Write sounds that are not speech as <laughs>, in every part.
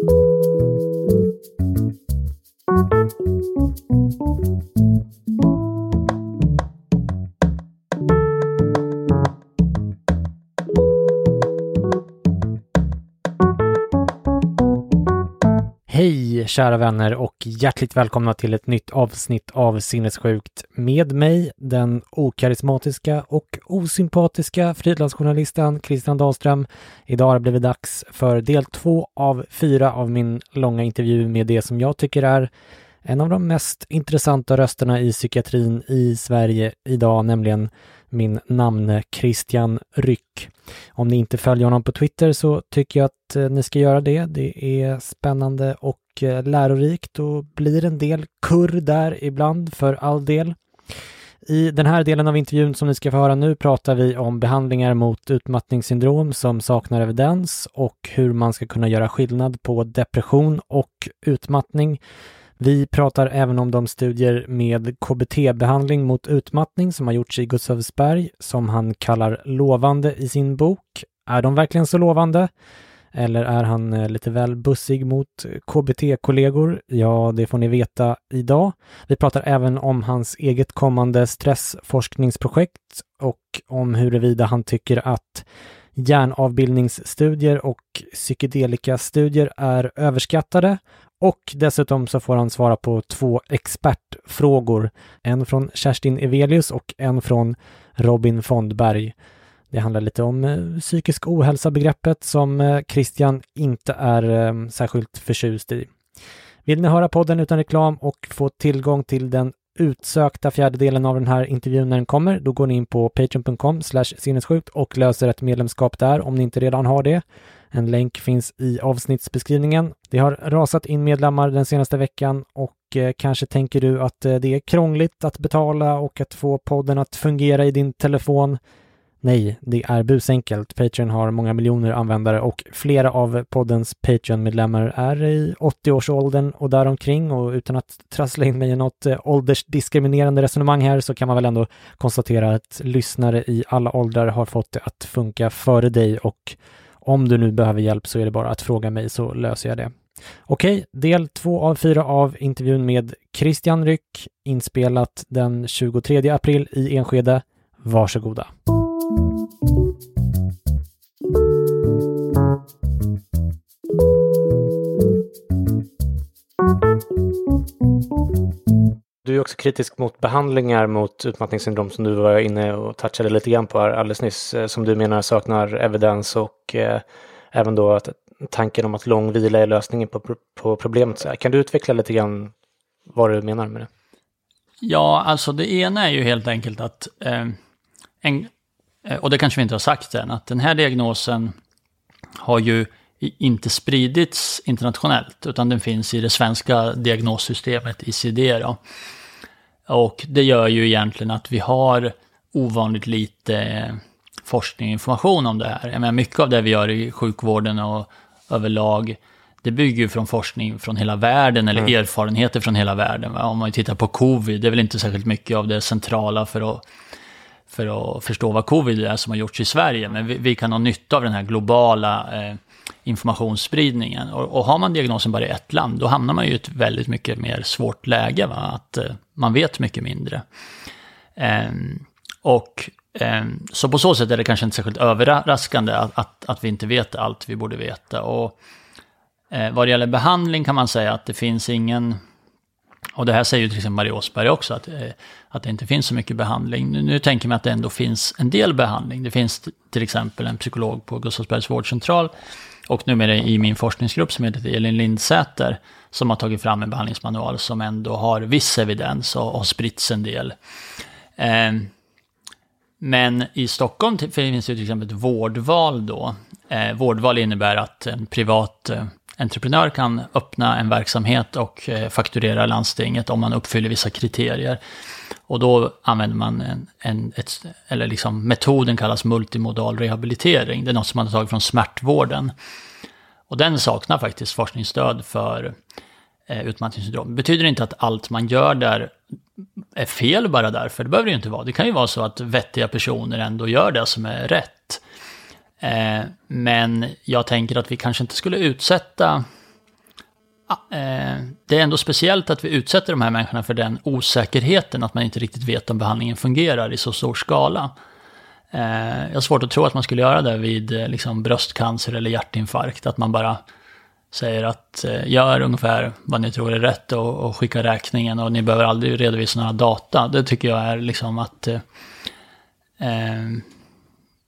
Thank you. Hej kära vänner och hjärtligt välkomna till ett nytt avsnitt av Sinnessjukt med mig, den okarismatiska och osympatiska frilansjournalisten Christian Dahlström. Idag har det blivit dags för del två av fyra av min långa intervju med det som jag tycker är en av de mest intressanta rösterna i psykiatrin i Sverige idag, nämligen min namne Christian Ryck. Om ni inte följer honom på Twitter så tycker jag att eh, ni ska göra det. Det är spännande och eh, lärorikt och blir en del kurr där ibland för all del. I den här delen av intervjun som ni ska få höra nu pratar vi om behandlingar mot utmattningssyndrom som saknar evidens och hur man ska kunna göra skillnad på depression och utmattning vi pratar även om de studier med KBT-behandling mot utmattning som har gjorts i Gustavsberg, som han kallar lovande i sin bok. Är de verkligen så lovande? Eller är han eh, lite väl bussig mot KBT-kollegor? Ja, det får ni veta idag. Vi pratar även om hans eget kommande stressforskningsprojekt och om huruvida han tycker att hjärnavbildningsstudier och psykedelikastudier är överskattade och dessutom så får han svara på två expertfrågor. En från Kerstin Evelius och en från Robin Fondberg. Det handlar lite om eh, psykisk ohälsa-begreppet som eh, Christian inte är eh, särskilt förtjust i. Vill ni höra podden utan reklam och få tillgång till den utsökta fjärdedelen av den här intervjun när den kommer, då går ni in på patreon.com sinnessjukt och löser ett medlemskap där om ni inte redan har det. En länk finns i avsnittsbeskrivningen. Det har rasat in medlemmar den senaste veckan och eh, kanske tänker du att eh, det är krångligt att betala och att få podden att fungera i din telefon. Nej, det är busenkelt. Patreon har många miljoner användare och flera av poddens Patreon-medlemmar är i 80-årsåldern och däromkring och utan att trassla in mig i något eh, åldersdiskriminerande resonemang här så kan man väl ändå konstatera att lyssnare i alla åldrar har fått det att funka före dig och om du nu behöver hjälp så är det bara att fråga mig så löser jag det. Okej, del två av fyra av intervjun med Christian Ryck, inspelat den 23 april i Enskede. Varsågoda. Du är också kritisk mot behandlingar mot utmattningssyndrom som du var inne och touchade lite grann på här alldeles nyss, eh, som du menar saknar evidens och eh, även då att tanken om att lång vila är lösningen på, på problemet. Kan du utveckla lite grann vad du menar med det? Ja, alltså det ena är ju helt enkelt att, eh, en, eh, och det kanske vi inte har sagt än, att den här diagnosen har ju inte spridits internationellt, utan den finns i det svenska diagnossystemet, ICD. Då. Och det gör ju egentligen att vi har ovanligt lite forskning och information om det här. Jag menar, mycket av det vi gör i sjukvården och överlag, det bygger ju från forskning från hela världen eller mm. erfarenheter från hela världen. Va? Om man tittar på covid, det är väl inte särskilt mycket av det centrala för att, för att förstå vad covid är som har gjorts i Sverige. Men vi, vi kan ha nytta av den här globala eh, informationsspridningen. Och, och, har man diagnosen bara i ett land, då hamnar man ju i ett väldigt mycket mer svårt läge. Va? Att eh, man vet mycket mindre. Eh, och ehm, så på så sätt är det kanske inte särskilt överraskande att, att, att vi inte vet allt vi borde veta. Och eh, vad det gäller behandling kan man säga att det finns ingen, och det här säger ju till exempel Marie Åsberg också, att, eh, att det inte finns så mycket behandling. Nu, nu tänker man att det ändå finns en del behandling. Det finns till exempel en psykolog på Gustavsbergs vårdcentral och numera i min forskningsgrupp som heter Elin Lindsäter som har tagit fram en behandlingsmanual som ändå har viss evidens och har spritts en del. Eh, men i Stockholm finns det till exempel ett vårdval då. Eh, vårdval innebär att en privat eh, entreprenör kan öppna en verksamhet och eh, fakturera landstinget om man uppfyller vissa kriterier. Och då använder man en, en ett, eller liksom metoden kallas multimodal rehabilitering. Det är något som man har tagit från smärtvården. Och den saknar faktiskt forskningsstöd för eh, utmattningssyndrom. Det betyder inte att allt man gör där är fel bara därför. Det behöver det ju inte vara. Det kan ju vara så att vettiga personer ändå gör det som är rätt. Eh, men jag tänker att vi kanske inte skulle utsätta... Ah, eh, det är ändå speciellt att vi utsätter de här människorna för den osäkerheten att man inte riktigt vet om behandlingen fungerar i så stor skala. Eh, jag har svårt att tro att man skulle göra det vid eh, liksom, bröstcancer eller hjärtinfarkt. Att man bara säger att eh, gör ungefär vad ni tror är rätt och, och skicka räkningen och ni behöver aldrig redovisa några data. Det tycker jag är liksom att eh, eh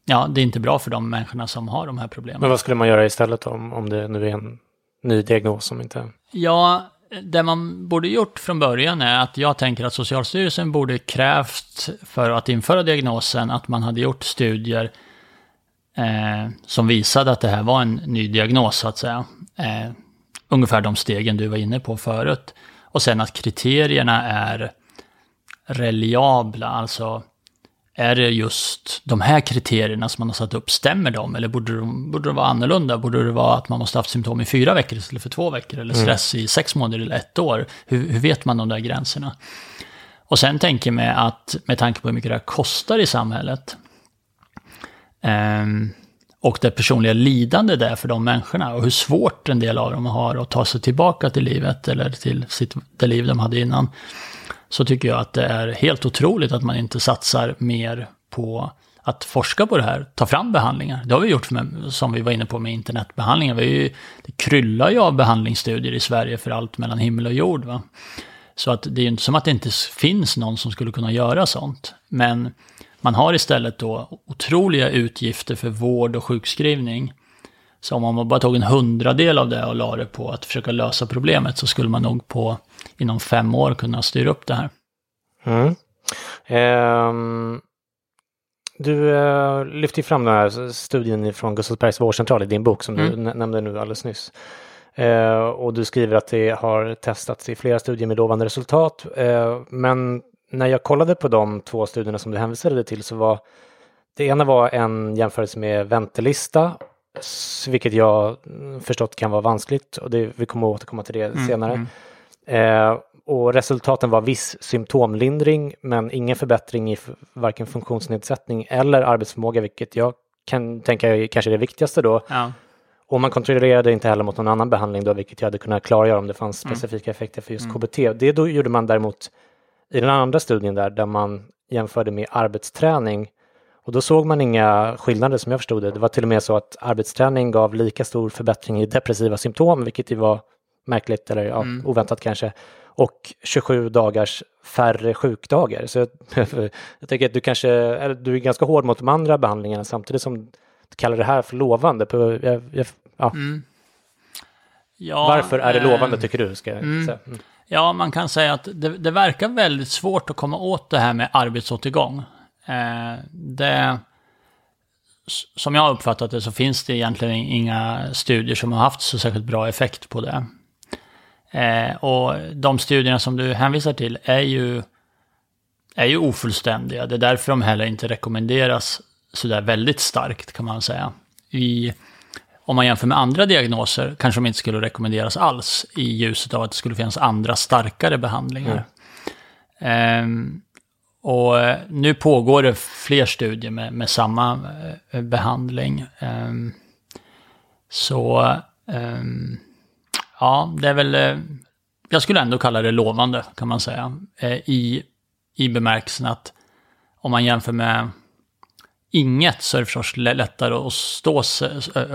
ja, det är inte bra för de människorna som har de här problemen. Men vad skulle man göra istället om, om det nu är en ny diagnos som inte... Ja, det man borde gjort från början är att jag tänker att Socialstyrelsen borde krävt för att införa diagnosen att man hade gjort studier eh, som visade att det här var en ny diagnos så att säga. Eh, ungefär de stegen du var inne på förut. Och sen att kriterierna är reliabla, alltså är det just de här kriterierna som man har satt upp, stämmer de? Eller borde de, borde de vara annorlunda? Borde det vara att man måste ha haft symptom i fyra veckor istället för två veckor? Eller mm. stress mm. i sex månader eller ett år? Hur, hur vet man de där gränserna? Och sen tänker jag mig att, med tanke på hur mycket det här kostar i samhället, um, och det personliga lidande det är för de människorna och hur svårt en del av dem har att ta sig tillbaka till livet eller till sitt, det liv de hade innan. Så tycker jag att det är helt otroligt att man inte satsar mer på att forska på det här, ta fram behandlingar. Det har vi gjort med, som vi var inne på med internetbehandlingar. Vi ju, det kryllar ju av behandlingsstudier i Sverige för allt mellan himmel och jord. Va? Så att det är ju inte som att det inte finns någon som skulle kunna göra sånt. Men man har istället då otroliga utgifter för vård och sjukskrivning. Så om man bara tog en hundradel av det och la det på att försöka lösa problemet så skulle man nog på inom fem år kunna styra upp det här. Mm. Um, du uh, lyfte fram den här studien från Gustavsbergs vårdcentral i din bok som mm. du nämnde nu alldeles nyss. Uh, och du skriver att det har testats i flera studier med lovande resultat. Uh, men när jag kollade på de två studierna som du hänvisade till så var det ena var en jämförelse med väntelista, vilket jag förstått kan vara vanskligt och det, vi kommer att återkomma till det mm, senare. Eh, och resultaten var viss symptomlindring men ingen förbättring i varken funktionsnedsättning eller arbetsförmåga, vilket jag kan tänka är kanske det viktigaste då. Ja. Och man kontrollerade inte heller mot någon annan behandling då, vilket jag hade kunnat klargöra om det fanns mm. specifika mm. effekter för just mm. KBT. Det då gjorde man däremot i den andra studien där, där man jämförde med arbetsträning och då såg man inga skillnader som jag förstod det. Det var till och med så att arbetsträning gav lika stor förbättring i depressiva symptom, vilket ju var märkligt eller ja, mm. oväntat kanske. Och 27 dagars färre sjukdagar. Så jag, <laughs> jag tänker att du kanske, eller du är ganska hård mot de andra behandlingarna samtidigt som du kallar det här för lovande. Jag, jag, ja. Mm. Ja, Varför är det lovande tycker du? Ska mm. säga. Mm. Ja, man kan säga att det, det, verkar väldigt svårt att komma åt det här med arbetsåtergång. Eh, det, som jag har uppfattat det så finns det egentligen inga studier som har haft så särskilt bra effekt på det. Eh, och de studierna som du hänvisar till är ju, är ju ofullständiga. Det är därför de heller inte rekommenderas sådär väldigt starkt kan man säga. I om man jämför med andra diagnoser kanske de inte skulle rekommenderas alls i ljuset av att det skulle finnas andra starkare behandlingar. Mm. Um, och nu pågår det fler studier med, med samma uh, behandling. Um, så um, ja, det är väl, uh, jag skulle ändå kalla det lovande kan man säga. Uh, I, I bemärkelsen att om man jämför med inget så är det förstås lättare att stå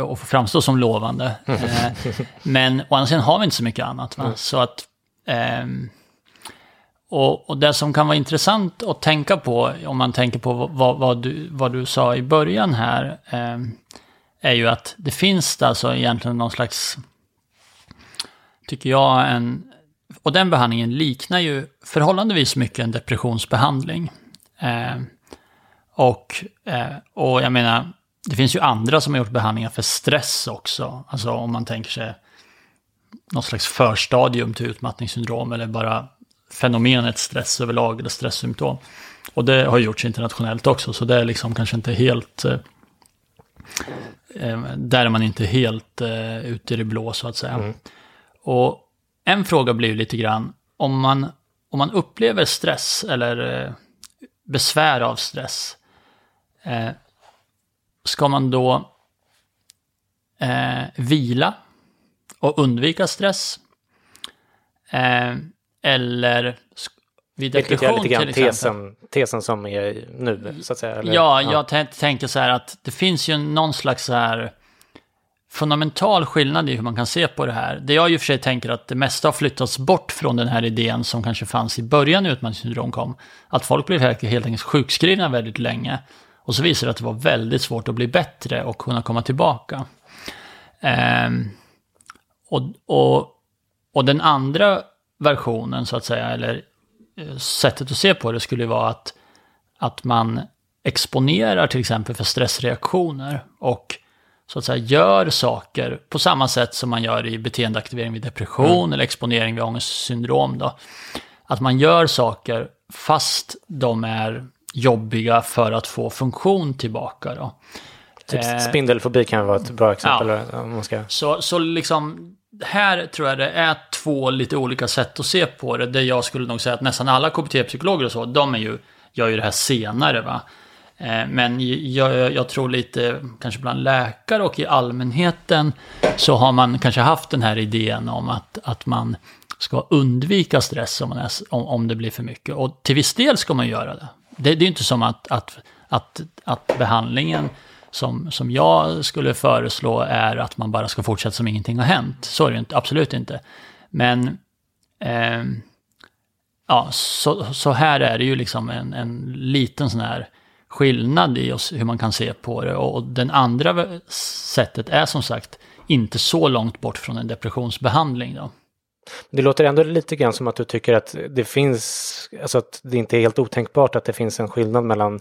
och framstå som lovande. Eh, men å andra sidan har vi inte så mycket annat. Va? Mm. Så att, eh, och, och, det som kan vara intressant att tänka på, om man tänker på vad, vad, du, vad du sa i början här, eh, är ju att det finns alltså egentligen någon slags, tycker jag, en... Och den behandlingen liknar ju förhållandevis mycket en depressionsbehandling. Eh, och, eh, och jag menar, det finns ju andra som har gjort behandlingar för stress också. Alltså om man tänker sig något slags förstadium till utmattningssyndrom eller bara fenomenet stress överlag eller stresssymptom. Och det har gjorts internationellt också, så det är liksom kanske inte helt... Eh, eh, där är man inte helt eh, ute i det blå så att säga. Mm. Och en fråga blir ju lite grann, om man, om man upplever stress eller eh, besvär av stress, eh, ska man då eh, vila och undvika stress? Eh, eller vid depression Vilket är lite grann tesen, tesen som är nu, så att säga. Eller? Ja, ja, jag tänker så här att det finns ju någon slags så här fundamental skillnad i hur man kan se på det här. Det jag i och för sig tänker att det mesta har flyttats bort från den här idén som kanske fanns i början när utmattningssyndrom kom. Att folk blev helt enkelt sjukskrivna väldigt länge. Och så visade det att det var väldigt svårt att bli bättre och kunna komma tillbaka. Ehm, och, och, och den andra versionen så att säga, eller eh, sättet att se på det skulle vara att, att man exponerar till exempel för stressreaktioner och så att säga gör saker på samma sätt som man gör i beteendeaktivering vid depression mm. eller exponering vid ångestsyndrom. Då. Att man gör saker fast de är jobbiga för att få funktion tillbaka. Då. Typ eh, spindelfobi kan vara ett bra exempel. Ja. Om man ska... så, så liksom, här tror jag det är två lite olika sätt att se på det. Det jag skulle nog säga att nästan alla KBT-psykologer och så, de är ju, gör ju det här senare. Va? Eh, men jag, jag, tror lite, kanske bland läkare och i allmänheten, så har man kanske haft den här idén om att, att man ska undvika stress om, man är, om, om det blir för mycket. Och till viss del ska man göra det. Det, det är inte som att, att, att, att behandlingen som, som jag skulle föreslå är att man bara ska fortsätta som ingenting har hänt. Så är det inte, absolut inte. Men eh, ja, så, så här är det ju liksom en, en liten sån här skillnad i oss, hur man kan se på det. Och den andra sättet är som sagt inte så långt bort från en depressionsbehandling. Då. Det låter ändå lite grann som att du tycker att det finns, alltså att det inte är helt otänkbart att det finns en skillnad mellan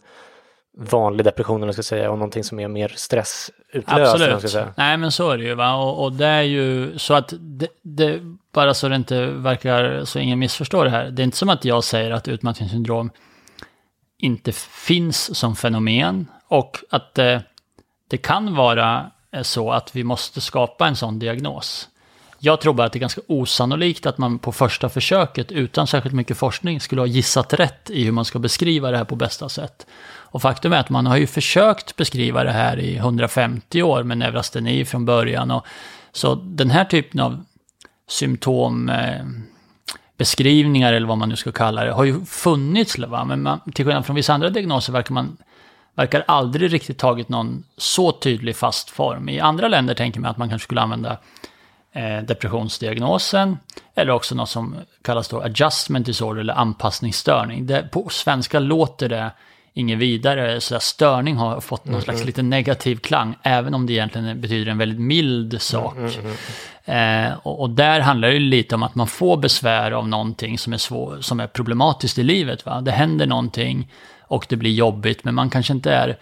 vanlig depression eller ska säga och någonting som är mer stressutlösande. Absolut. Nej men så är det ju va och, och det är ju så att det, det, bara så det inte verkar så ingen missförstår det här. Det är inte som att jag säger att utmattningssyndrom inte finns som fenomen och att det, det kan vara eh, så att vi måste skapa en sån diagnos. Jag tror bara att det är ganska osannolikt att man på första försöket utan särskilt mycket forskning skulle ha gissat rätt i hur man ska beskriva det här på bästa sätt. Och faktum är att man har ju försökt beskriva det här i 150 år med neurasteni från början. Och, så den här typen av symptom eh, beskrivningar eller vad man nu ska kalla det, har ju funnits. Va? Men man, till skillnad från vissa andra diagnoser verkar man verkar aldrig riktigt tagit någon så tydlig fast form. I andra länder tänker man att man kanske skulle använda eh, depressionsdiagnosen eller också något som kallas då adjustment disorder eller anpassningsstörning. Det, på svenska låter det inget vidare. Så störning har fått någon mm, slags mm. lite negativ klang, även om det egentligen betyder en väldigt mild sak. Mm, mm, mm, eh, och, och, där handlar det lite om att man får besvär av någonting som är, svår, som är problematiskt i livet. Va? Det händer någonting och det blir jobbigt, men man kanske inte är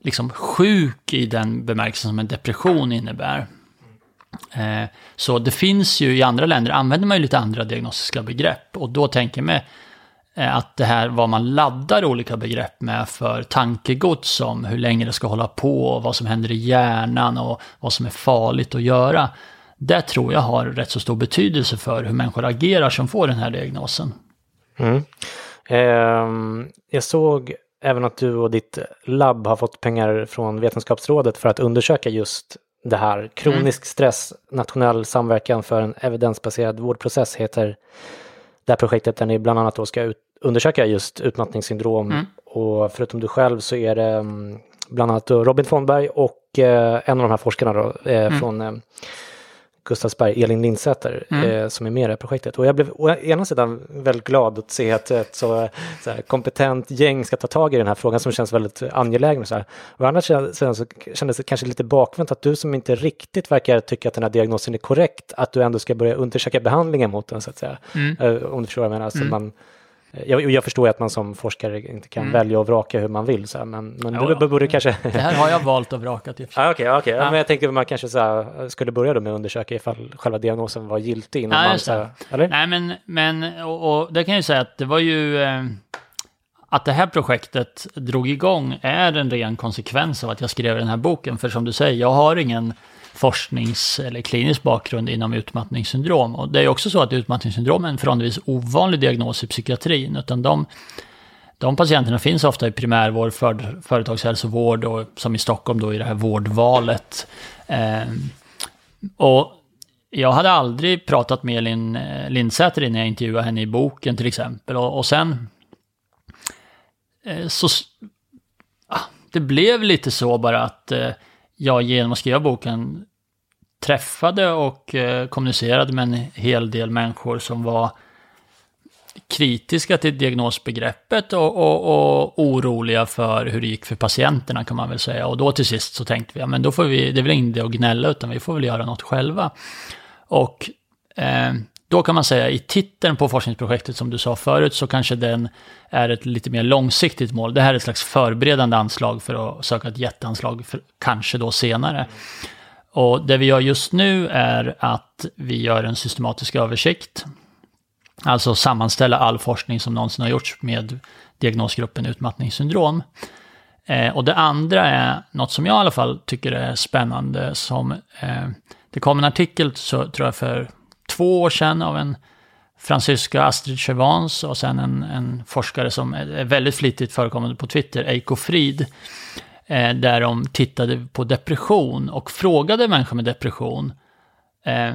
liksom sjuk i den bemärkelsen som en depression innebär. Eh, så det finns ju i andra länder, använder man ju lite andra diagnostiska begrepp. Och då tänker jag Eh, att det här vad man laddar olika begrepp med för tankegods om hur länge det ska hålla på, och vad som händer i hjärnan och vad som är farligt att göra. Det tror jag har rätt så stor betydelse för hur människor agerar som får den här diagnosen. Mm. Eh, jag såg även att du och ditt labb har fått pengar från Vetenskapsrådet för att undersöka just det här. Kronisk mm. stress, nationell samverkan för en evidensbaserad vårdprocess heter det här projektet där ni bland annat då ska ut, undersöka just utmattningssyndrom mm. och förutom du själv så är det um, bland annat Robin Fondberg och eh, en av de här forskarna då, eh, mm. från eh, Gustavsberg, Elin Lindsäter, mm. eh, som är med i det här projektet. Och jag blev å ena sidan väldigt glad att se att ett så, så här, kompetent gäng ska ta tag i den här frågan som känns väldigt angelägen. Och så här. Å andra sidan så kändes det kanske lite bakvänt att du som inte riktigt verkar tycka att den här diagnosen är korrekt, att du ändå ska börja undersöka behandlingen mot den så att säga. Mm. Eh, om du förstår vad jag menar. Alltså mm. man, jag, jag, förstår att man som forskare inte kan mm. välja och vraka hur man vill, så här, men, men jo, du borde kanske... det här har jag valt att vraka till. ah, Okej, okay, okay. ja. men jag tänkte att man kanske så här, skulle börja då med att undersöka ifall själva diagnosen var giltig innan ja, man... Så här, eller? Nej, men, men och, och det kan jag säga att det var ju... Eh, att det här projektet drog igång är en ren konsekvens av att jag skrev den här boken. För som du säger, jag har ingen forsknings eller klinisk bakgrund inom utmattningssyndrom. Och det är också så att utmattningssyndrom är en förhållandevis ovanlig diagnos i psykiatrin, utan de, de patienterna finns ofta i primärvård, för, företagshälsovård och som i Stockholm då i det här vårdvalet. Eh, och jag hade aldrig pratat med Elin eh, Lindsäter innan jag intervjuade henne i boken till exempel. Och, och sen eh, så... Ah, det blev lite så bara att eh, jag genom att skriva boken träffade och eh, kommunicerade med en hel del människor som var kritiska till diagnosbegreppet och, och, och, oroliga för hur det gick för patienterna kan man väl säga. Och då till sist så tänkte vi, ja men då får vi, det är väl inte att gnälla utan vi får väl göra något själva. Och eh, då kan man säga i titeln på forskningsprojektet som du sa förut så kanske den är ett lite mer långsiktigt mål. Det här är ett slags förberedande anslag för att söka ett jätteanslag, för, kanske då senare. Och det vi gör just nu är att vi gör en systematisk översikt. Alltså sammanställa all forskning som någonsin har gjorts med diagnosgruppen utmattningssyndrom. Eh, och det andra är något som jag i alla fall tycker är spännande. Som, eh, det kom en artikel, så, tror jag, för två år sedan av en fransyska Astrid Chevans och sen en, en forskare som är väldigt flitigt förekommande på Twitter, Eiko Frid, eh, där de tittade på depression och frågade människor med depression eh,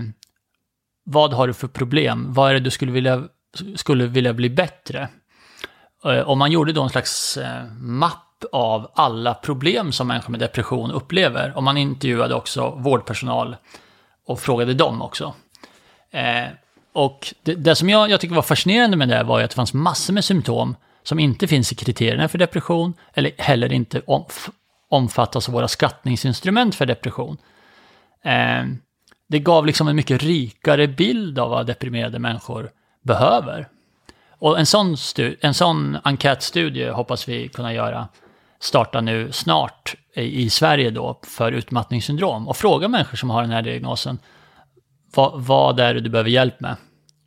vad har du för problem? Vad är det du skulle vilja, skulle vilja bli bättre? Eh, och man gjorde då en slags eh, mapp av alla problem som människor med depression upplever. Och man intervjuade också vårdpersonal och frågade dem också. Eh, och det, det, som jag, jag tycker var fascinerande med det var ju att det fanns massor med symptom som inte finns i kriterierna för depression eller heller inte om, omfattas av våra skattningsinstrument för depression. Eh, det gav liksom en mycket rikare bild av vad deprimerade människor behöver. Och en sån, en sån enkätstudie hoppas vi kunna göra, starta nu snart i, i Sverige då för utmattningssyndrom och fråga människor som har den här diagnosen vad, vad är det du behöver hjälp med?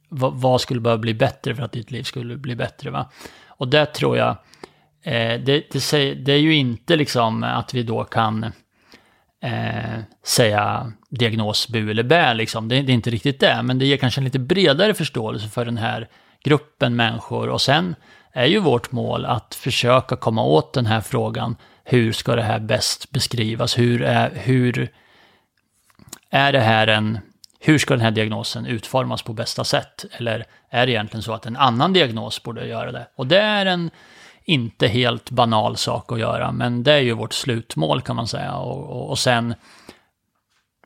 Vad, vad, skulle behöva bli bättre för att ditt liv skulle bli bättre? Va? Och det tror jag, eh, det, det, det, är ju inte liksom att vi då kan eh, säga diagnos bu eller bä, liksom. det, det, är inte riktigt det, men det ger kanske en lite bredare förståelse för den här gruppen människor. Och sen är ju vårt mål att försöka komma åt den här frågan, hur ska det här bäst beskrivas? Hur är, hur är det här en hur ska den här diagnosen utformas på bästa sätt? Eller är det egentligen så att en annan diagnos borde göra det? Och det är en inte helt banal sak att göra, men det är ju vårt slutmål kan man säga. Och, och, och sen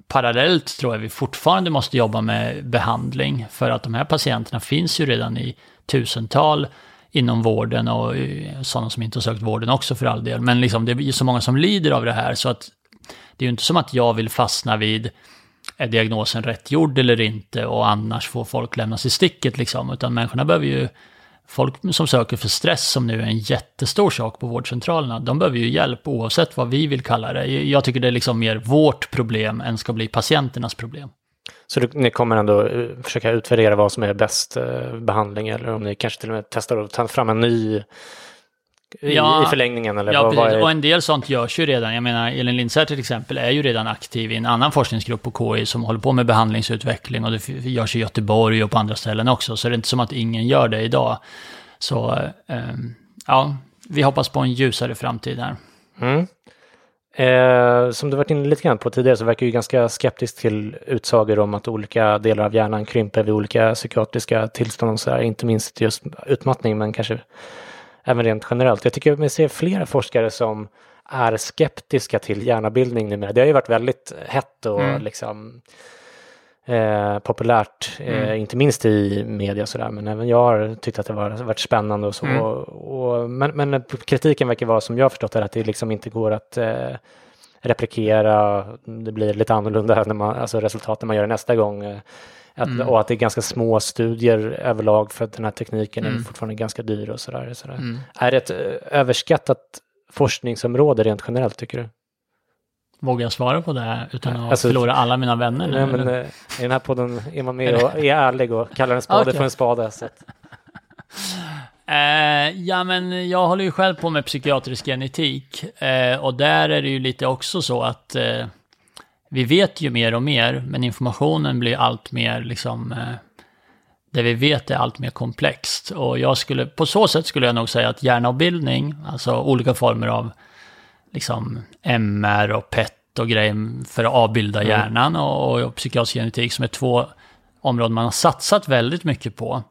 parallellt tror jag vi fortfarande måste jobba med behandling, för att de här patienterna finns ju redan i tusental inom vården och sådana som inte har sökt vården också för all del. Men liksom, det är ju så många som lider av det här, så att det är ju inte som att jag vill fastna vid är diagnosen rätt gjord eller inte och annars får folk lämnas i sticket liksom. Utan människorna behöver ju, folk som söker för stress som nu är en jättestor sak på vårdcentralerna, de behöver ju hjälp oavsett vad vi vill kalla det. Jag tycker det är liksom mer vårt problem än ska bli patienternas problem. Så ni kommer ändå eh, försöka utvärdera vad som är bäst eh, behandling eller om ni kanske till och med testar att ta fram en ny i, ja, i förlängningen? Eller ja, vad, vad är... och en del sånt görs ju redan. Jag menar, Elin Lindsäter till exempel är ju redan aktiv i en annan forskningsgrupp på KI som håller på med behandlingsutveckling och det görs i Göteborg och på andra ställen också. Så det är inte som att ingen gör det idag. Så eh, ja, vi hoppas på en ljusare framtid här. Mm. Eh, som du varit inne lite grann på tidigare så verkar du ganska skeptisk till utsagor om att olika delar av hjärnan krymper vid olika psykiatriska tillstånd och så där. Inte minst just utmattning men kanske även rent generellt. Jag tycker mig se flera forskare som är skeptiska till hjärnabildning numera. Det har ju varit väldigt hett och mm. liksom eh, populärt, eh, mm. inte minst i media sådär, men även jag har tyckt att det har varit spännande och så. Mm. Och, och, men, men kritiken verkar vara, som jag har förstått det, att det liksom inte går att eh, replikera, det blir lite annorlunda när man, alltså resultaten man gör nästa gång. Att, mm. Och att det är ganska små studier överlag för att den här tekniken mm. är fortfarande ganska dyr och sådär. sådär. Mm. Är det ett eh, överskattat forskningsområde rent generellt tycker du? Vågar jag svara på det utan att alltså, förlora alla mina vänner? Nej, men, eh, I den här podden är man <laughs> med och är ärlig och kallar en spade okay. för en spade. Så att... <laughs> Eh, ja, men jag håller ju själv på med psykiatrisk genetik. Eh, och där är det ju lite också så att eh, vi vet ju mer och mer, men informationen blir allt mer liksom... Eh, det vi vet är allt mer komplext. Och jag skulle, på så sätt skulle jag nog säga att hjärnavbildning, alltså olika former av liksom MR och PET och grejer för att avbilda mm. hjärnan och, och psykiatrisk genetik som är två områden man har satsat väldigt mycket på,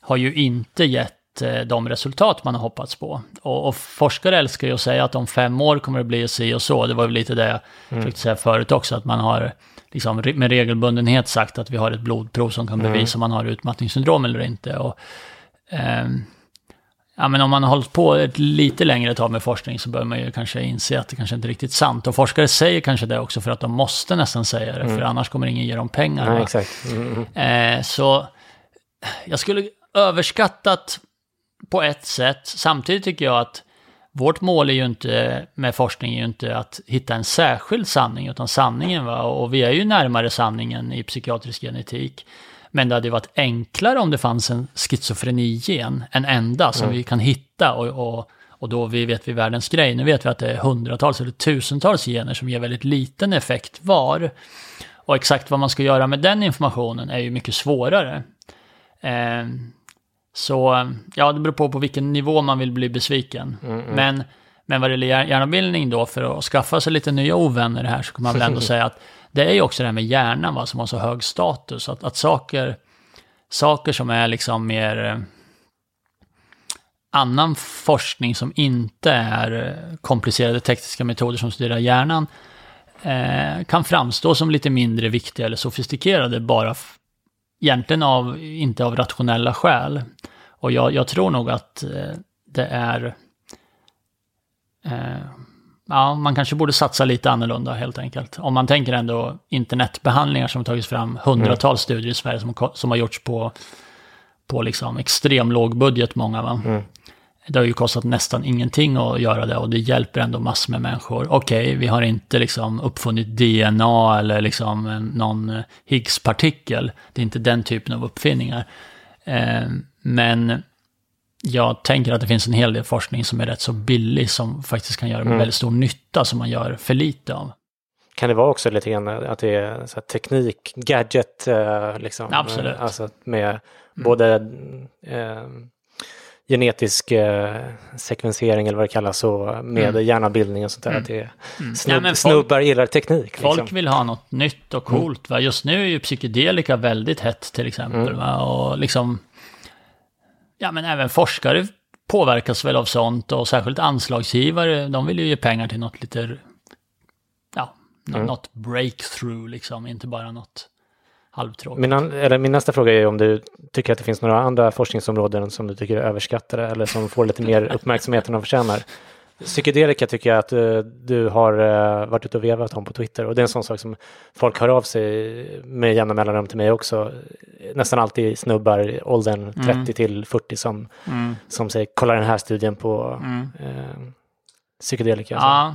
har ju inte gett de resultat man har hoppats på. Och, och, forskare älskar ju att säga att om fem år kommer det bli si och så. Det var väl lite det jag mm. försökte säga förut också, att man har liksom med regelbundenhet sagt att vi har ett blodprov som kan bevisa mm. om man har utmattningssyndrom eller inte. Och, eh, ja, men om man har hållit på ett lite längre tag med forskning så bör man ju kanske inse att det kanske inte är riktigt sant. Och forskare säger kanske det också för att de måste nästan säga det, mm. för annars kommer ingen ge dem pengar. Nej, exakt. Mm. Eh, så jag skulle överskattat på ett sätt. Samtidigt tycker jag att vårt mål är ju inte, med forskning är ju inte att hitta en särskild sanning, utan sanningen va, och vi är ju närmare sanningen i psykiatrisk genetik. Men det hade varit enklare om det fanns en schizofreni-gen, en enda som mm. vi kan hitta och, och, och då vi vet vi världens grej. Nu vet vi att det är hundratals eller tusentals gener som ger väldigt liten effekt var. Och exakt vad man ska göra med den informationen är ju mycket svårare. Eh, så ja, det beror på på vilken nivå man vill bli besviken. Mm, mm. Men, men vad det gäller hjärnabildning då, för att skaffa sig lite nya ovänner här, så kan man väl ändå <laughs> säga att det är ju också det här med hjärnan va, som har så hög status. Att, att saker, saker som är liksom mer eh, annan forskning som inte är eh, komplicerade tekniska metoder som studerar hjärnan eh, kan framstå som lite mindre viktiga eller sofistikerade bara egentligen av, inte av rationella skäl. Och jag, jag tror nog att eh, det är... Eh, ja, man kanske borde satsa lite annorlunda helt enkelt. Om man tänker ändå internetbehandlingar som tagits fram, hundratals mm. studier i Sverige som, som har gjorts på, på liksom extrem låg budget, många va. Mm. Det har ju kostat nästan ingenting att göra det och det hjälper ändå massor med människor. Okej, okay, vi har inte liksom uppfunnit DNA eller liksom någon Higgs-partikel. Det är inte den typen av uppfinningar. Eh, men jag tänker att det finns en hel del forskning som är rätt så billig som faktiskt kan göra mm. väldigt stor nytta som man gör för lite av. Kan det vara också lite grann att det är så teknik, gadget, eh, liksom? Absolut. Alltså med mm. både eh, genetisk eh, sekvensering eller vad det kallas så med mm. hjärnabildning och sånt där. Mm. Att det mm. snubb, ja, snubbar gillar teknik. Folk liksom. vill ha något nytt och mm. coolt. Va? Just nu är ju psykedelika väldigt hett till exempel. Mm. Va? Och liksom, ja men även forskare påverkas väl av sånt och särskilt anslagsgivare, de vill ju ge pengar till något lite, ja, mm. något breakthrough liksom, inte bara något halvtråkigt. Min, eller min nästa fråga är om du tycker att det finns några andra forskningsområden som du tycker är överskattade eller som får lite mer <laughs> uppmärksamhet än de förtjänar. Psykedelika tycker jag att uh, du har uh, varit ute och vevat om på Twitter och det är en sån sak som folk hör av sig med jämna mellanrum till mig också. Nästan alltid snubbar åldern 30 mm. till 40 som, mm. som säger kolla den här studien på mm. uh, psykedelika. Ja.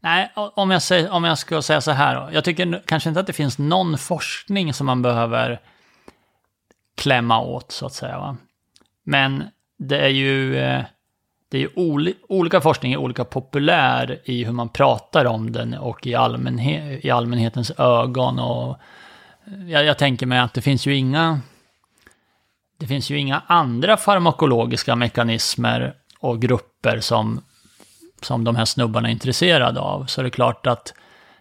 Nej, om jag, säger, om jag ska säga så här då. Jag tycker kanske inte att det finns någon forskning som man behöver klämma åt, så att säga. Va? Men det är ju, eh, det är ju oli, olika forskning är olika populär i hur man pratar om den och i, allmänhet, i allmänhetens ögon. Och eh, jag, jag tänker mig att det finns ju inga det finns ju inga andra farmakologiska mekanismer och grupper som som de här snubbarna är intresserade av. Så det är klart att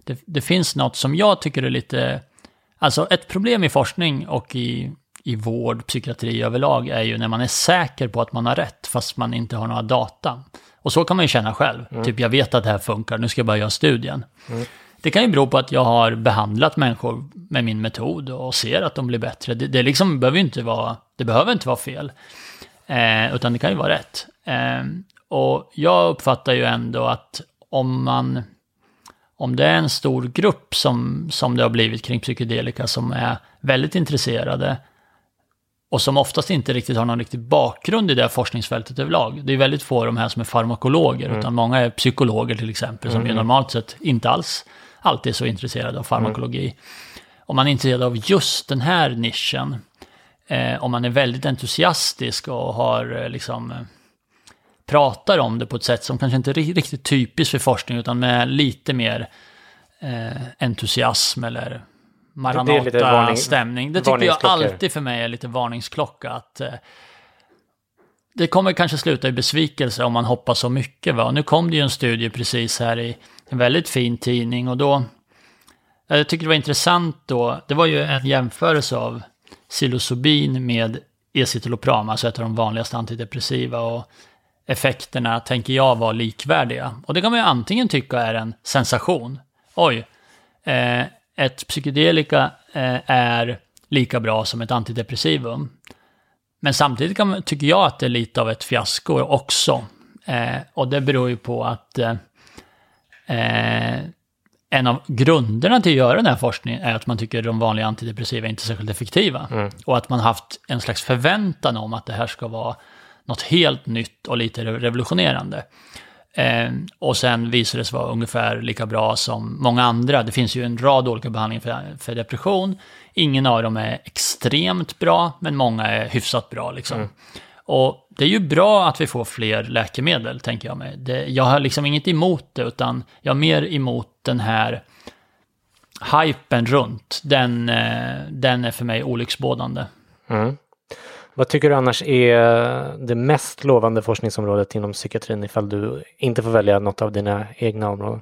det, det, finns något som jag tycker är lite... Alltså ett problem i forskning och i, i vård, psykiatri överlag är ju när man är säker på att man har rätt fast man inte har några data. Och så kan man ju känna själv. Mm. Typ jag vet att det här funkar, nu ska jag bara göra studien. Mm. Det kan ju bero på att jag har behandlat människor med min metod och ser att de blir bättre. Det, det liksom behöver inte vara, det behöver inte vara fel. Eh, utan det kan ju vara rätt. Eh, och jag uppfattar ju ändå att om man om det är en stor grupp som, som det har blivit kring psykedelika som är väldigt intresserade och som oftast inte riktigt har någon riktig bakgrund i det här forskningsfältet överlag. Det är väldigt få av de här som är farmakologer, mm. utan många är psykologer till exempel, som mm. normalt sett inte alls alltid är så intresserade av farmakologi. Mm. Om man är intresserad av just den här nischen, eh, om man är väldigt entusiastisk och har eh, liksom pratar om det på ett sätt som kanske inte är riktigt typiskt för forskning, utan med lite mer eh, entusiasm eller Maranata-stämning. Det, det tycker jag alltid för mig är lite varningsklocka. Att, eh, det kommer kanske sluta i besvikelse om man hoppas så mycket. Va? Nu kom det ju en studie precis här i en väldigt fin tidning och då... Jag tycker det var intressant då, det var ju en jämförelse av psilocybin med escitalopram, alltså ett av de vanligaste antidepressiva. Och effekterna, tänker jag, var likvärdiga. Och det kan man ju antingen tycka är en sensation. Oj, eh, ett psykedelika eh, är lika bra som ett antidepressivum. Men samtidigt kan, tycker jag att det är lite av ett fiasko också. Eh, och det beror ju på att eh, eh, en av grunderna till att göra den här forskningen är att man tycker de vanliga antidepressiva är inte är särskilt effektiva. Mm. Och att man haft en slags förväntan om att det här ska vara något helt nytt och lite revolutionerande. Eh, och sen visade det sig vara ungefär lika bra som många andra. Det finns ju en rad olika behandlingar för, för depression. Ingen av dem är extremt bra, men många är hyfsat bra. Liksom. Mm. Och det är ju bra att vi får fler läkemedel, tänker jag mig. Det, jag har liksom inget emot det, utan jag har mer emot den här hypen runt. Den, eh, den är för mig olycksbådande. Mm. Vad tycker du annars är det mest lovande forskningsområdet inom psykiatrin ifall du inte får välja något av dina egna områden?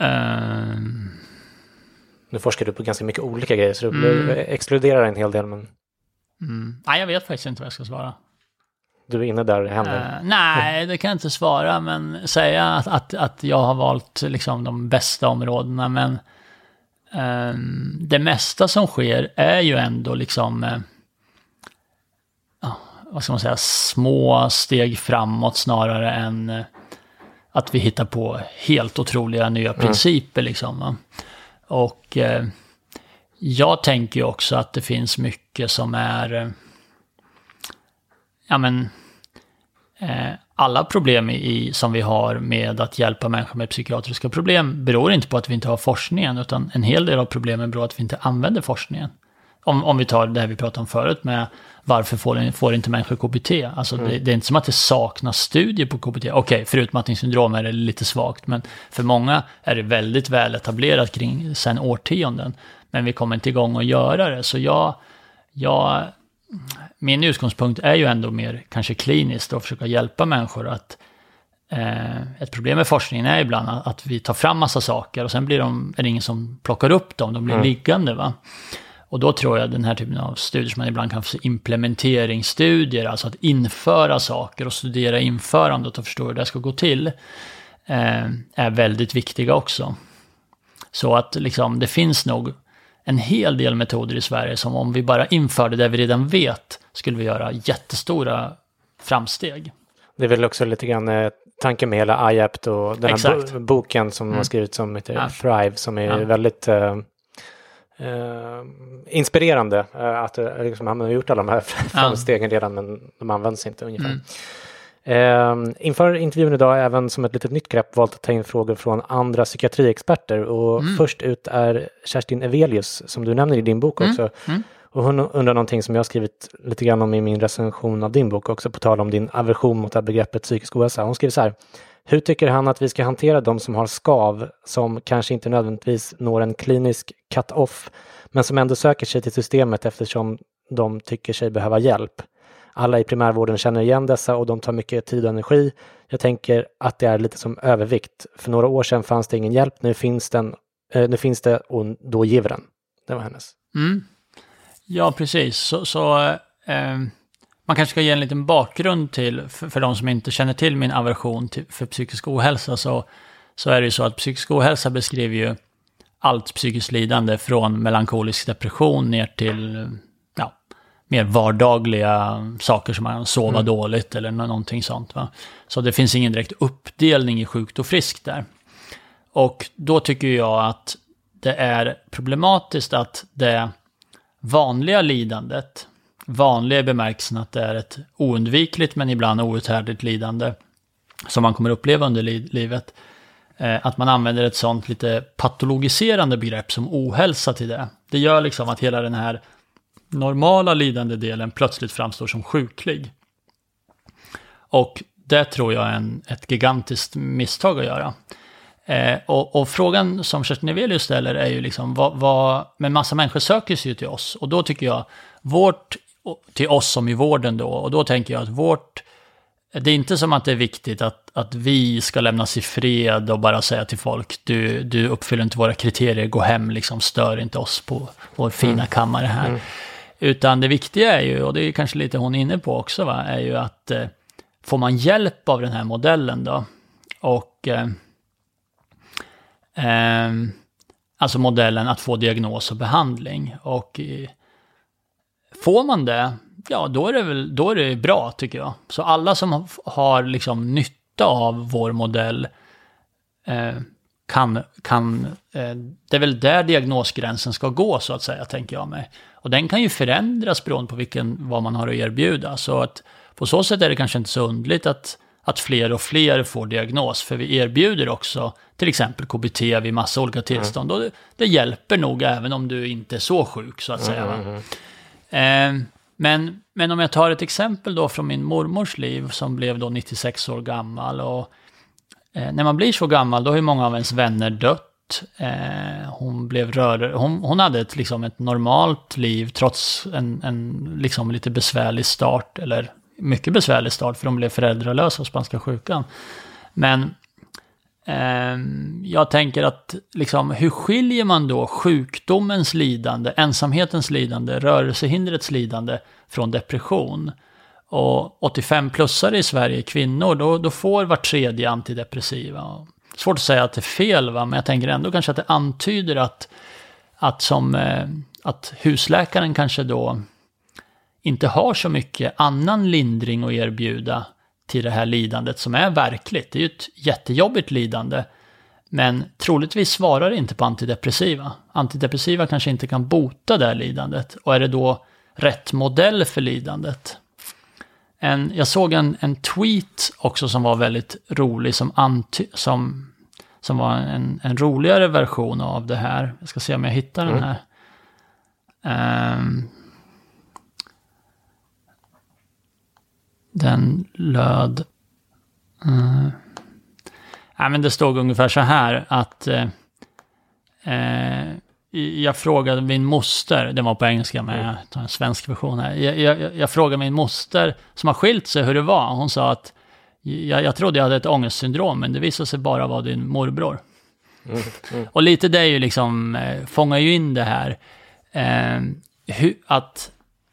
Um... Nu forskar du på ganska mycket olika grejer så du mm. exkluderar en hel del. Men... Mm. Nej, jag vet faktiskt inte vad jag ska svara. Du är inne där händer? Uh, nej, det kan jag inte svara, men säga att, att, att jag har valt liksom de bästa områdena. Men Ehm, det mesta som sker är ju ändå liksom, uh, vad ska man säga, små steg framåt snarare än uh, att vi hittar på helt otroliga nya mm. principer. Liksom, Och uh, jag tänker ju också att det finns mycket som är, ja men, alla problem i, som vi har med att hjälpa människor med psykiatriska problem beror inte på att vi inte har forskningen, utan en hel del av problemen beror på att vi inte använder forskningen. Om, om vi tar det här vi pratade om förut med varför får, får inte människor KBT? Alltså mm. det, det, är inte som att det saknas studier på KBT. Okej, okay, för utmattningssyndrom är det lite svagt, men för många är det väldigt väl etablerat kring sen årtionden. Men vi kommer inte igång att göra det, så jag, jag min utgångspunkt är ju ändå mer kanske kliniskt och försöka hjälpa människor att eh, ett problem med forskningen är ibland att vi tar fram massa saker och sen blir de, är det ingen som plockar upp dem, de blir mm. liggande. Va? Och då tror jag den här typen av studier som man ibland kan få implementeringsstudier, alltså att införa saker och studera införandet och förstå hur det ska gå till, eh, är väldigt viktiga också. Så att liksom, det finns nog en hel del metoder i Sverige som om vi bara införde det vi redan vet skulle vi göra jättestora framsteg. Det är väl också lite grann eh, tanken med hela IAPT och den här bo boken som mm. har skrivit som heter ja. Thrive som är ja. väldigt uh, uh, inspirerande. Uh, att liksom, han har gjort alla de här <laughs> framstegen redan men de används inte ungefär. Mm. Eh, inför intervjun idag har jag även som ett litet nytt grepp valt att ta in frågor från andra psykiatriexperter och mm. först ut är Kerstin Evelius som du nämner i din bok mm. också. Mm. Och hon undrar någonting som jag skrivit lite grann om i min recension av din bok också, på tal om din aversion mot det begreppet psykisk ohälsa. Hon skriver så här. Hur tycker han att vi ska hantera de som har skav som kanske inte nödvändigtvis når en klinisk cut-off, men som ändå söker sig till systemet eftersom de tycker sig behöva hjälp? Alla i primärvården känner igen dessa och de tar mycket tid och energi. Jag tänker att det är lite som övervikt. För några år sedan fanns det ingen hjälp, nu finns, den, eh, nu finns det och då ger vi den. Det var hennes. Mm. Ja, precis. Så, så eh, eh man kanske ska ge en liten bakgrund till, för, för de som inte känner till min aversion till, för psykisk ohälsa, så, så är det ju så att psykisk ohälsa beskriver ju allt psykiskt lidande från melankolisk depression ner till mer vardagliga saker som att sova mm. dåligt eller någonting sånt. Va? Så det finns ingen direkt uppdelning i sjukt och friskt där. Och då tycker jag att det är problematiskt att det vanliga lidandet, vanliga i bemärkelsen att det är ett oundvikligt men ibland outhärdligt lidande som man kommer uppleva under li livet, eh, att man använder ett sånt lite patologiserande begrepp som ohälsa till det. Det gör liksom att hela den här normala lidande delen plötsligt framstår som sjuklig. Och det tror jag är en, ett gigantiskt misstag att göra. Eh, och, och, frågan som Kerstin Evelius ställer är ju liksom, vad, vad, men massa människor söker sig ju till oss. Och då tycker jag, vårt, till oss som i vården då, och då tänker jag att vårt, det är inte som att det är viktigt att, att vi ska lämnas i fred och bara säga till folk, du, du uppfyller inte våra kriterier, gå hem, liksom stör inte oss på vår fina mm. kammare här. Mm. Utan det viktiga är ju, och det är kanske lite hon är inne på också, va, är ju att eh, får man hjälp av den här modellen då, och eh, eh, alltså modellen att få diagnos och behandling. Och eh, får man det, ja då är det väl då är det bra tycker jag. Så alla som har liksom nytta av vår modell eh, kan, kan eh, det är väl där diagnosgränsen ska gå så att säga, tänker jag mig. Och den kan ju förändras beroende på vilken, vad man har att erbjuda. Så att på så sätt är det kanske inte så underligt att, att fler och fler får diagnos. För vi erbjuder också till exempel KBT vid massa olika tillstånd. Mm. Och det, det, hjälper nog även om du inte är så sjuk så att säga. Mm. Eh, men, men om jag tar ett exempel då från min mormors liv som blev då 96 år gammal. Och, eh, när man blir så gammal då har ju många av ens vänner dött. Eh, hon blev rör... hon, hon hade ett, liksom ett normalt liv trots en, en liksom lite besvärlig start, eller mycket besvärlig start för hon blev föräldralös av spanska sjukan. Men eh, jag tänker att liksom, hur skiljer man då sjukdomens lidande, ensamhetens lidande, rörelsehindrets lidande från depression? Och 85-plussare i Sverige, kvinnor, då, då får var tredje antidepressiva. Svårt att säga att det är fel, va? men jag tänker ändå kanske att det antyder att, att, som, eh, att husläkaren kanske då inte har så mycket annan lindring att erbjuda till det här lidandet som är verkligt. Det är ju ett jättejobbigt lidande. Men troligtvis svarar det inte på antidepressiva. Antidepressiva kanske inte kan bota det här lidandet. Och är det då rätt modell för lidandet? En, jag såg en, en tweet också som var väldigt rolig, som, anty, som, som var en, en roligare version av det här. Jag ska se om jag hittar mm. den här. Um, den löd... Uh, ja, men det stod ungefär så här att... Uh, uh, jag frågade min moster, det var på engelska med mm. en svensk version här. Jag, jag, jag, frågade min moster som har skilt sig hur det var. Hon sa att jag, jag trodde jag hade ett ångestsyndrom, men det visade sig bara vara din morbror. Mm, mm. Och lite det är ju liksom, eh, fångar ju in det här. Eh, hur, att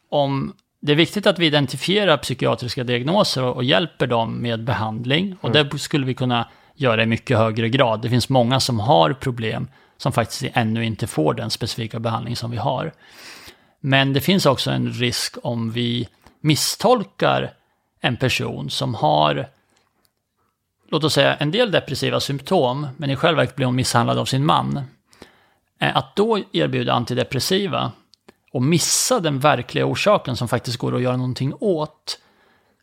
om det är viktigt att vi identifierar psykiatriska diagnoser och, och hjälper dem med behandling. Och mm. det skulle vi kunna göra i mycket högre grad. Det finns många som har problem som faktiskt ännu inte får den specifika behandling som vi har. Men det finns också en risk om vi misstolkar en person som har, låt oss säga en del depressiva symptom, men i själva verket blir hon misshandlad av sin man. Eh, att då erbjuda antidepressiva och missa den verkliga orsaken som faktiskt går att göra någonting åt.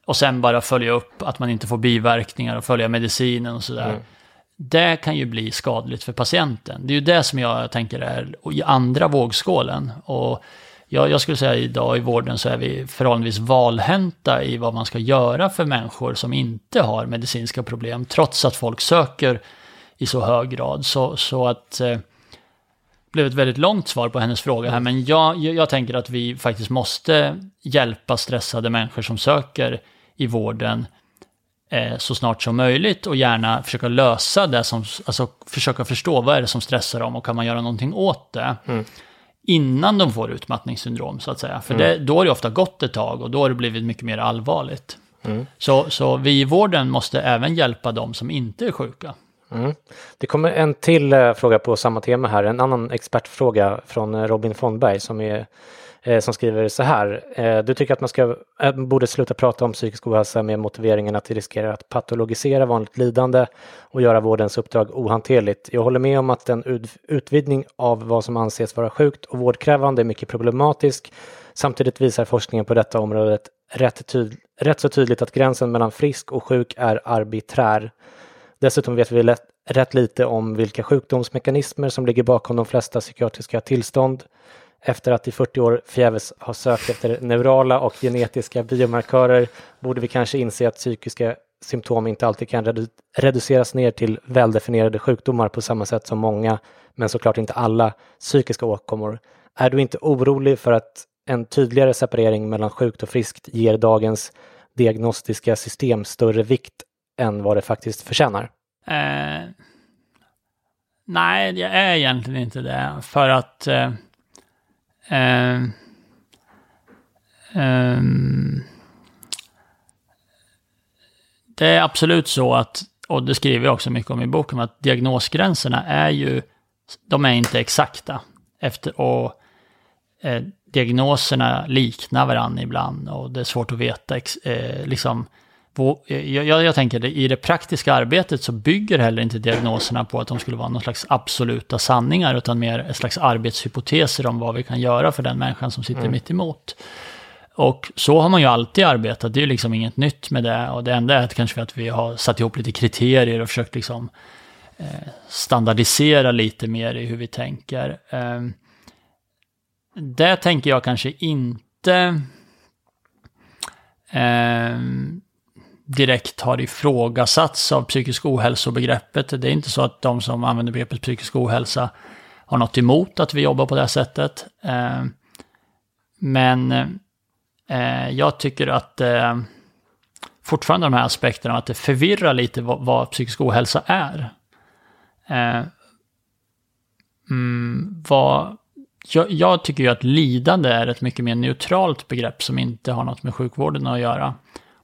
Och sen bara följa upp att man inte får biverkningar och följa medicinen och sådär. Mm. Det kan ju bli skadligt för patienten. Det är ju det som jag tänker är i andra vågskålen. Och jag, jag skulle säga idag i vården så är vi förhållandevis valhänta i vad man ska göra för människor som inte har medicinska problem, trots att folk söker i så hög grad. Så, så att eh, blev ett väldigt långt svar på hennes fråga här, men jag, jag tänker att vi faktiskt måste hjälpa stressade människor som söker i vården eh, så snart som möjligt och gärna försöka lösa det som, alltså försöka förstå vad är det som stressar dem och kan man göra någonting åt det. Mm. Innan de får utmattningssyndrom så att säga. För mm. det, då har det ofta gått ett tag och då har det blivit mycket mer allvarligt. Mm. Så, så vi i vården måste även hjälpa de som inte är sjuka. Mm. Det kommer en till eh, fråga på samma tema här, en annan expertfråga från eh, Robin Fondberg som, är, eh, som skriver så här. Eh, du tycker att man ska, eh, borde sluta prata om psykisk ohälsa med motiveringen att det riskerar att patologisera vanligt lidande och göra vårdens uppdrag ohanterligt. Jag håller med om att en ut, utvidgning av vad som anses vara sjukt och vårdkrävande är mycket problematisk. Samtidigt visar forskningen på detta området rätt, tyd, rätt så tydligt att gränsen mellan frisk och sjuk är arbiträr. Dessutom vet vi lätt, rätt lite om vilka sjukdomsmekanismer som ligger bakom de flesta psykiatriska tillstånd. Efter att i 40 år förgäves ha sökt efter neurala och genetiska biomarkörer borde vi kanske inse att psykiska symptom inte alltid kan redu reduceras ner till väldefinierade sjukdomar på samma sätt som många, men såklart inte alla, psykiska åkommor. Är du inte orolig för att en tydligare separering mellan sjukt och friskt ger dagens diagnostiska system större vikt än vad det faktiskt förtjänar? Eh, nej, jag är egentligen inte det. För att eh, eh, ehm, det är absolut så att, och det skriver jag också mycket om i boken, att diagnosgränserna är ju, de är inte exakta. Efter, och eh, diagnoserna liknar varandra ibland och det är svårt att veta eh, liksom jag, jag, tänker det, i det praktiska arbetet så bygger heller inte diagnoserna på att de skulle vara någon slags absoluta sanningar, utan mer ett slags arbetshypoteser om vad vi kan göra för den människan som sitter mm. mitt emot. Och så har man ju alltid arbetat, det är ju liksom inget nytt med det. Och det enda är att kanske att vi har satt ihop lite kriterier och försökt liksom eh, standardisera lite mer i hur vi tänker. Eh, det tänker jag kanske inte eh, direkt har ifrågasatts av psykisk ohälsobegreppet. Det är inte så att de som använder begreppet psykisk ohälsa har något emot att vi jobbar på det här sättet. Eh, men eh, jag tycker att eh, fortfarande de här aspekterna, att det förvirrar lite vad, psykisk ohälsa är. Mm, vad, jag, tycker ju att lidande är ett mycket mer neutralt begrepp som inte har något med sjukvården att göra.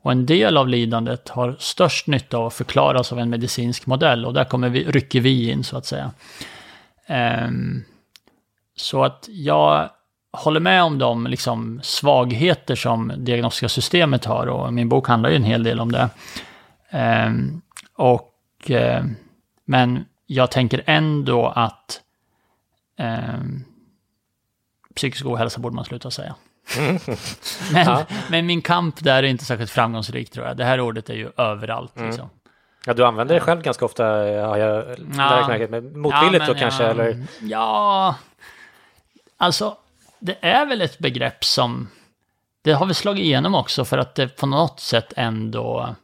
Och en del av lidandet har störst nytta av att förklaras av en medicinsk modell och där kommer vi, rycker vi in så att säga. Um, så att jag håller med om de liksom, svagheter som diagnostiska systemet har och min bok handlar ju en hel del om det. Um, och, uh, men jag tänker ändå att um, psykisk ohälsa borde man sluta säga men, ja. men, min kamp där är inte särskilt framgångsrik tror jag. Det här ordet är ju överallt. Mm. Liksom. Ja, du använder det själv ganska ofta, har jag ja. märkt. Motvilligt ja, då kanske? Ja, eller? ja, alltså det är väl ett begrepp som, det har vi slagit igenom också för att det på något sätt ändå,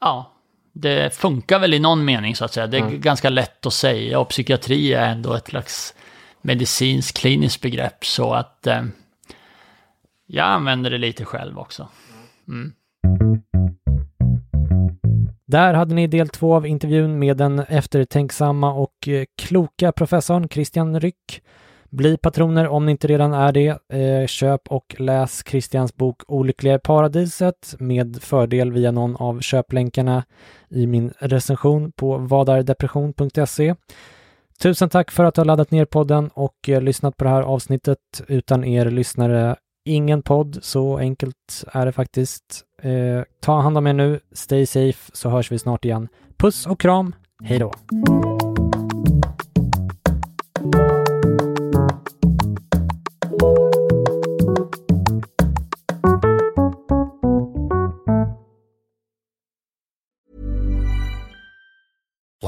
ja, det funkar väl i någon mening så att säga. Det är Mm. ganska lätt att säga och psykiatri är ändå ett slags medicinskt kliniskt begrepp så att eh, jag använder det lite själv också. Mm. Där hade ni del två av intervjun med den eftertänksamma och eh, kloka professorn Christian Ryck. Bli patroner om ni inte redan är det. Eh, köp och läs Christians bok Olyckliga i paradiset med fördel via någon av köplänkarna i min recension på vadardepression.se. Tusen tack för att du har laddat ner podden och eh, lyssnat på det här avsnittet. Utan er lyssnare ingen podd, så enkelt är det faktiskt. Eh, ta hand om er nu, stay safe, så hörs vi snart igen. Puss och kram, hej då!